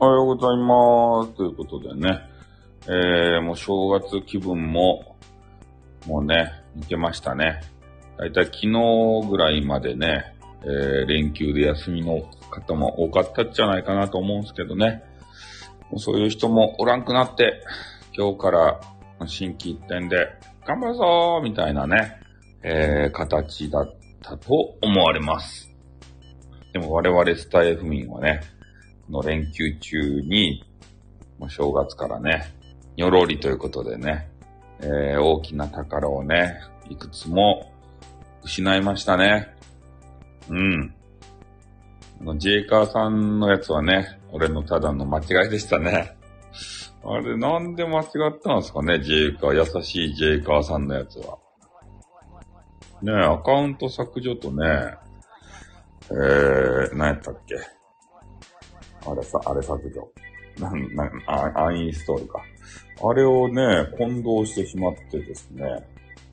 おはようございます。ということでね、えー、もう正月気分も、もうね、抜けましたね。だいたい昨日ぐらいまでね、えー、連休で休みの方も多かったんじゃないかなと思うんですけどね。もうそういう人もおらんくなって、今日から新規一点で頑張るぞーみたいなね、えー、形だったと思われます。でも我々スタイフ民はね、の連休中に、もう正月からね、にょろりということでね、えー、大きな宝をね、いくつも失いましたね。うん。あの、ジェイカーさんのやつはね、俺のただの間違いでしたね。あれ、なんで間違ったんですかね、ジェイカー。優しいジェイカーさんのやつは。ね、アカウント削除とね、えー、何やったっけ？あれさ、あれ削除。なん、なん、アンインストールか。あれをね、混同してしまってですね、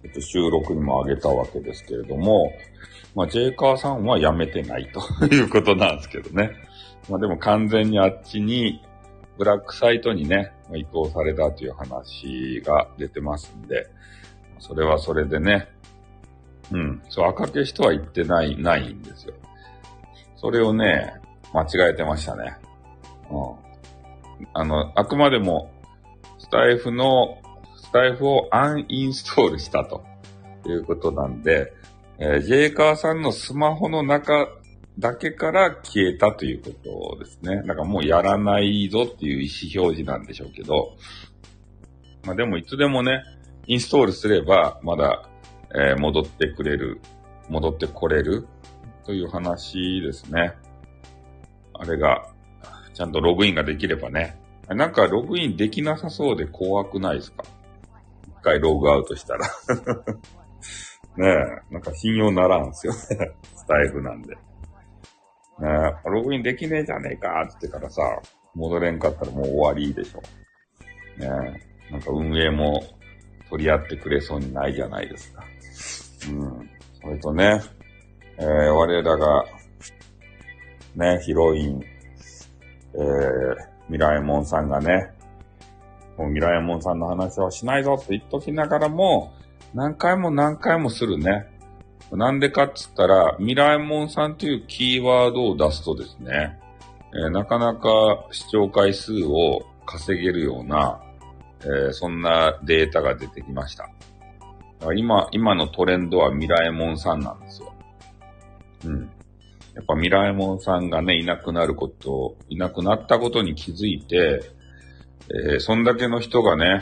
えっと、収録にも上げたわけですけれども、まあ、ジェイカーさんはやめてないということなんですけどね。まあ、でも完全にあっちに、ブラックサイトにね、移行されたという話が出てますんで、それはそれでね、うん、そう、赤消しとは言ってない、ないんですよ。それをね、間違えてましたね。うん。あの、あくまでも、スタイフの、スタイフをアンインストールしたということなんで、えー、ジェイカーさんのスマホの中だけから消えたということですね。だからもうやらないぞっていう意思表示なんでしょうけど、まあでもいつでもね、インストールすればまだ、えー戻ってくれる、戻ってこれるという話ですね。あれが、ちゃんとログインができればね。なんかログインできなさそうで怖くないですか？一回ログアウトしたら。ねえ、なんか信用ならんすよね。スタイフなんで。ねえ、ログインできねえじゃねえかって言ってからさ、戻れんかったらもう終わりでしょ。ねえ、なんか運営も取り合ってくれそうにないじゃないですか。うん。それとね、えー、我らが、ね、ヒロイン、えー、ミラエモンさんがね、もうミラエモンさんの話はしないぞって言っときながらも、何回も何回もするね。なんでかっつったら、ミラエモンさんというキーワードを出すとですね、えーなかなか視聴回数を稼げるような、えーそんなデータが出てきました。今、今のトレンドはミラエモンさんなんですよ。うん。やっぱミラエモンさんがね、いなくなること、いなくなったことに気づいて、えーそんだけの人がね、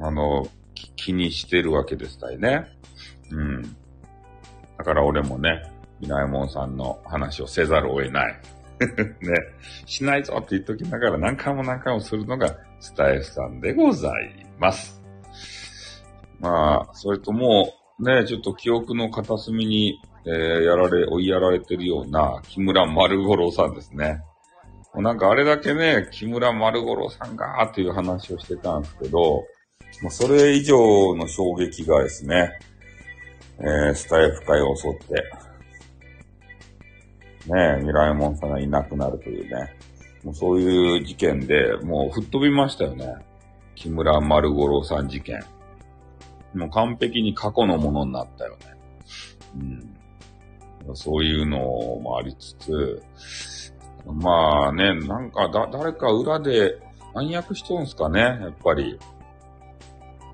あの、気にしてるわけですたいね。うん。だから俺もね、ミラエモンさんの話をせざるを得ない。ね。しないぞって言っときながら何回も何回もするのがスタイフさんでございます。まあ、それとも、ね、ちょっと記憶の片隅に、えーやられ、追いやられてるような木村丸五郎さんですね。もうなんかあれだけね、木村丸五郎さんがっていう話をしてたんですけど、もうそれ以上の衝撃がですね、えースタイフ界を襲って、ねえ、ミライモンさんがいなくなるというね、もうそういう事件で、もう吹っ飛びましたよね。木村丸五郎さん事件。もう完璧に過去のものになったよね。うん。そういうのもありつつ、まあね、なんかだ、誰か裏で暗躍しとんすかね、やっぱり。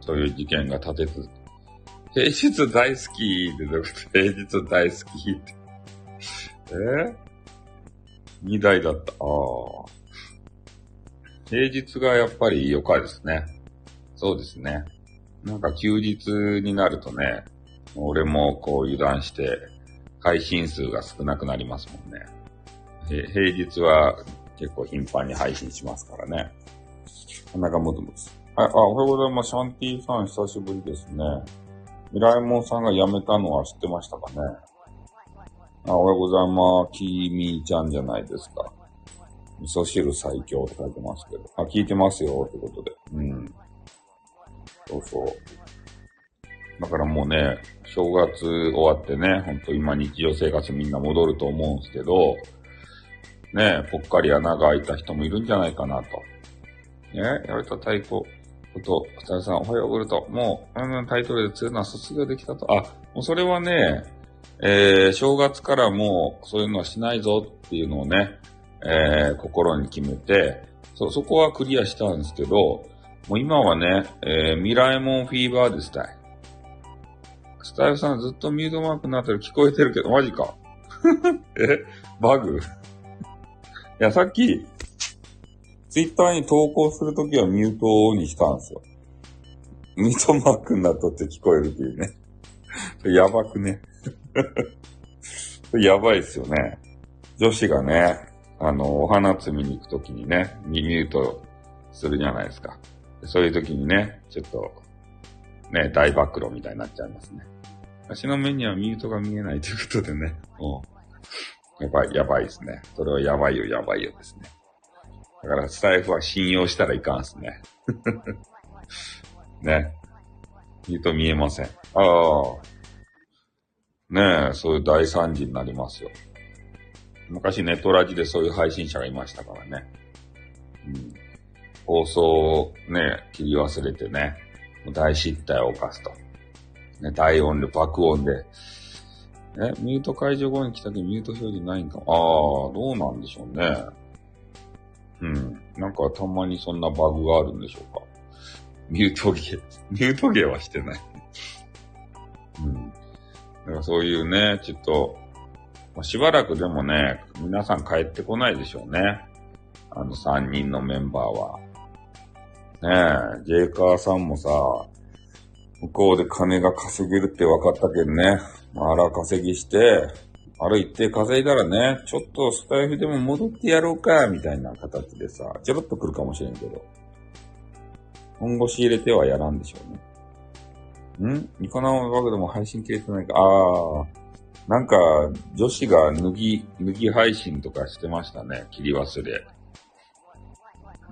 そういう事件が立てつ。平日大好きってどういうこと平日大好きって。え？二台だった。ああ。平日がやっぱり良かですね。そうですね。なんか休日になるとね、俺もこう油断して、配信数が少なくなりますもんね。平日は結構頻繁に配信しますからね。鼻がムズムズ。あ、あ、おはようございます。シャンティさん久しぶりですね。ミライモンさんが辞めたのは知ってましたかねあ、おはようございます。きみーちゃんじゃないですか。味噌汁最強って書いてますけど。あ、聞いてますよ、ってことで。そうそう。だからもうね、正月終わってね、ほんと今日常生活みんな戻ると思うんですけど、ね、ぽっかり穴が開いた人もいるんじゃないかなと。ね、やれた太鼓こと、スタイさんおはようグルト。もう、うん、タイトルで強いのは卒業できたと。あ、もうそれはね、えー、正月からもうそういうのはしないぞっていうのをね、えー、心に決めて、そ、そこはクリアしたんですけど、もう今はね、えー、ミライモンフィーバーですたい。スタイルさんずっとミュートマークになってる聞こえてるけど、マジか。え？バグ？いや、さっき、ツイッターに投稿するときはミュートにしたんですよ。ミュートマークになっとって聞こえるっていうね。やばくね。やばいっすよね。女子がね、あの、お花摘みに行くときにね、ミュートするじゃないですか。そういうときにね、ちょっと、ね、大暴露みたいになっちゃいますね。足の目にはミュートが見えないということでね。もう、やばい、やばいですね。それはやばいよ、やばいよですね。だから、スタイフは信用したらいかんすね。ね。ミュート見えません。ああ。ねえ、そういう大惨事になりますよ。昔ネットラジでそういう配信者がいましたからね。うん。放送をね、切り忘れてね、大失態を犯すと。ね、大音で爆音で。え、ミュート解除後に来たけどミュート表示ないんか。ああ、どうなんでしょうね。うん。なんかたまにそんなバグがあるんでしょうか。ミュートゲー、ミュートゲーはしてない。うん。だからそういうね、ちょっと、まあ、しばらくでもね、皆さん帰ってこないでしょうね。あの3人のメンバーは。ねえ、ジェイカーさんもさ、向こうで金が稼げるって分かったけどね。あら稼ぎして、ある一定稼いだらね、ちょっとスタイフでも戻ってやろうか、みたいな形でさ、ちょろっと来るかもしれんけど。本腰入れてはやらんでしょうね。ん？ニコ生バグでも配信切れてないか？ああ。なんか、女子が脱ぎ、脱ぎ配信とかしてましたね。切り忘れ。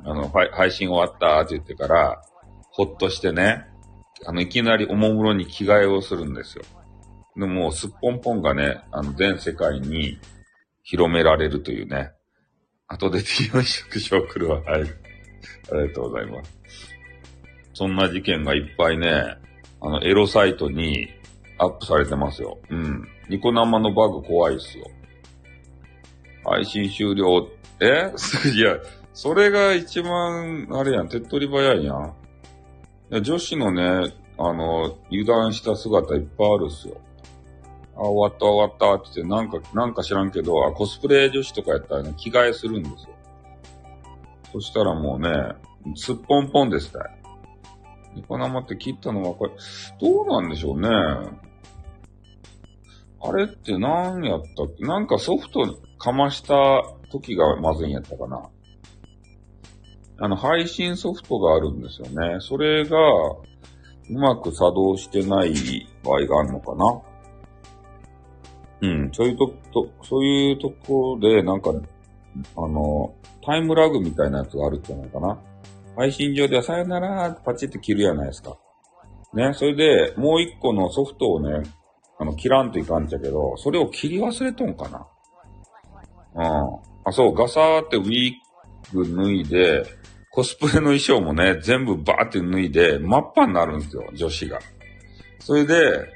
あの、配信終わったって言ってから、ほっとしてね、あの、いきなりおもむろに着替えをするんですよ。でも、すっぽんぽんがね、あの、全世界に広められるというね。後で T4 縮小来るわ。はい。ありがとうございます。そんな事件がいっぱいね、あの、エロサイトにアップされてますよ。うん。ニコ生のバグ怖いっすよ。配信終了。え？すいや、それが一番、あれやん、手っ取り早いやん。女子のね、あの、油断した姿いっぱいあるっすよ。あ、終わった終わったって言って、なんか、なんか知らんけど、あ、コスプレ女子とかやったらね、着替えするんですよ。そしたらもうね、すっぽんぽんですね。ニコ生って切ったのはこれ、どうなんでしょうね。あれって何やったっけ？なんかソフトかました時がまずいんやったかな。あの、配信ソフトがあるんですよね。それが、うまく作動してない場合があるのかな。うん、そういうと、と、そういうとこで、なんか、あの、タイムラグみたいなやつがあるんじゃないかな。配信上ではさよならってパチって切るやないですか。ね、それで、もう一個のソフトをね、あの、切らんといかんちゃけど、それを切り忘れとんかな。うん。あ、そう、ガサーってウィーク脱いで、コスプレの衣装もね、全部バーって脱いで、真っ赤になるんですよ、女子が。それで、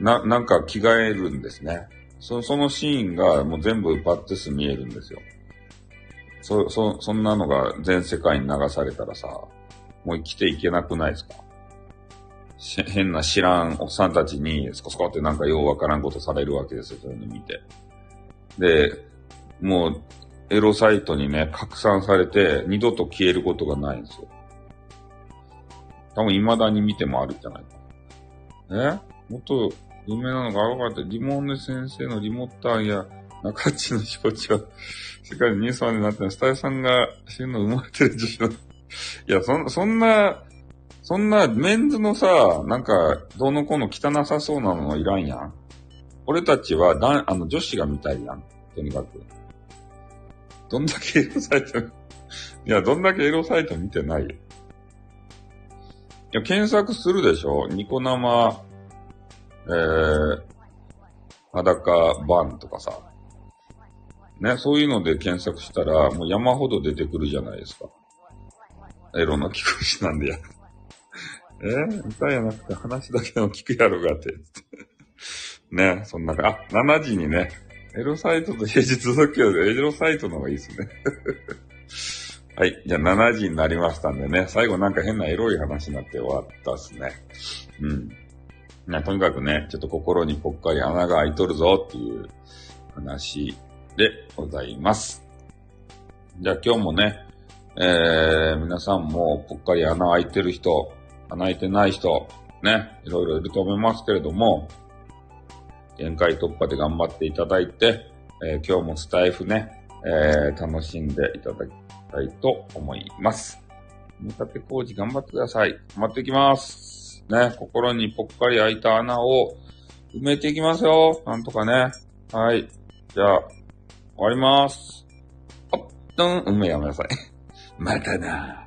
な、なんか着替えるんですね。そそのシーンがもう全部バッテス見えるんですよ。そ、そ、そんなのが全世界に流されたらさ、もう生きていけなくないですか？変な知らんおっさんたちにスコスコってなんかようわからんことされるわけですよ、そういうの見て。で、もうエロサイトにね、拡散されて、二度と消えることがないんですよ。多分未だに見てもあるじゃないか。え？もっと有名なのが分かった。リモーネ先生のリモッターや中地の承知は、世界でニュースまでになってスタイさんが死ぬの生まれてる女子の。いや、そ、そんな、そんなメンズのさ、なんか、どうのこうの汚さそうなのいらんやん。俺たちはだんあの、女子が見たいやん。とにかく。どんだけエロサイト、いや、どんだけエロサイト見てないよ。いや、検索するでしょ？ニコ生、えー、裸バンとかさ。ね、そういうので検索したら、もう山ほど出てくるじゃないですか。エロの聞くしなんでや。えー、歌やなくて話だけでも聞くやろがって。ね、そんなか、あ、7時にね、エロサイトと平日続きよりエロサイトの方がいいですね。はい。じゃあ7時になりましたんでね、最後なんか変なエロい話になって終わったっすね。うん。ね、とにかくね、ちょっと心にぽっかり穴が開いとるぞっていう話でございます。じゃあ今日もね、えー、皆さんもぽっかり穴開いてる人、穴開いてない人、ね、いろいろいると思いますけれども、限界突破で頑張っていただいて、えー、今日もスタイフね、えー、楽しんでいただきたいと思います。見立て工事頑張ってください。頑張っていきます。ね、心にぽっかり開いた穴を埋めていきますよ。なんとかね。はい。じゃあ、終わります。あっ、うん、埋めやめなさい。またな。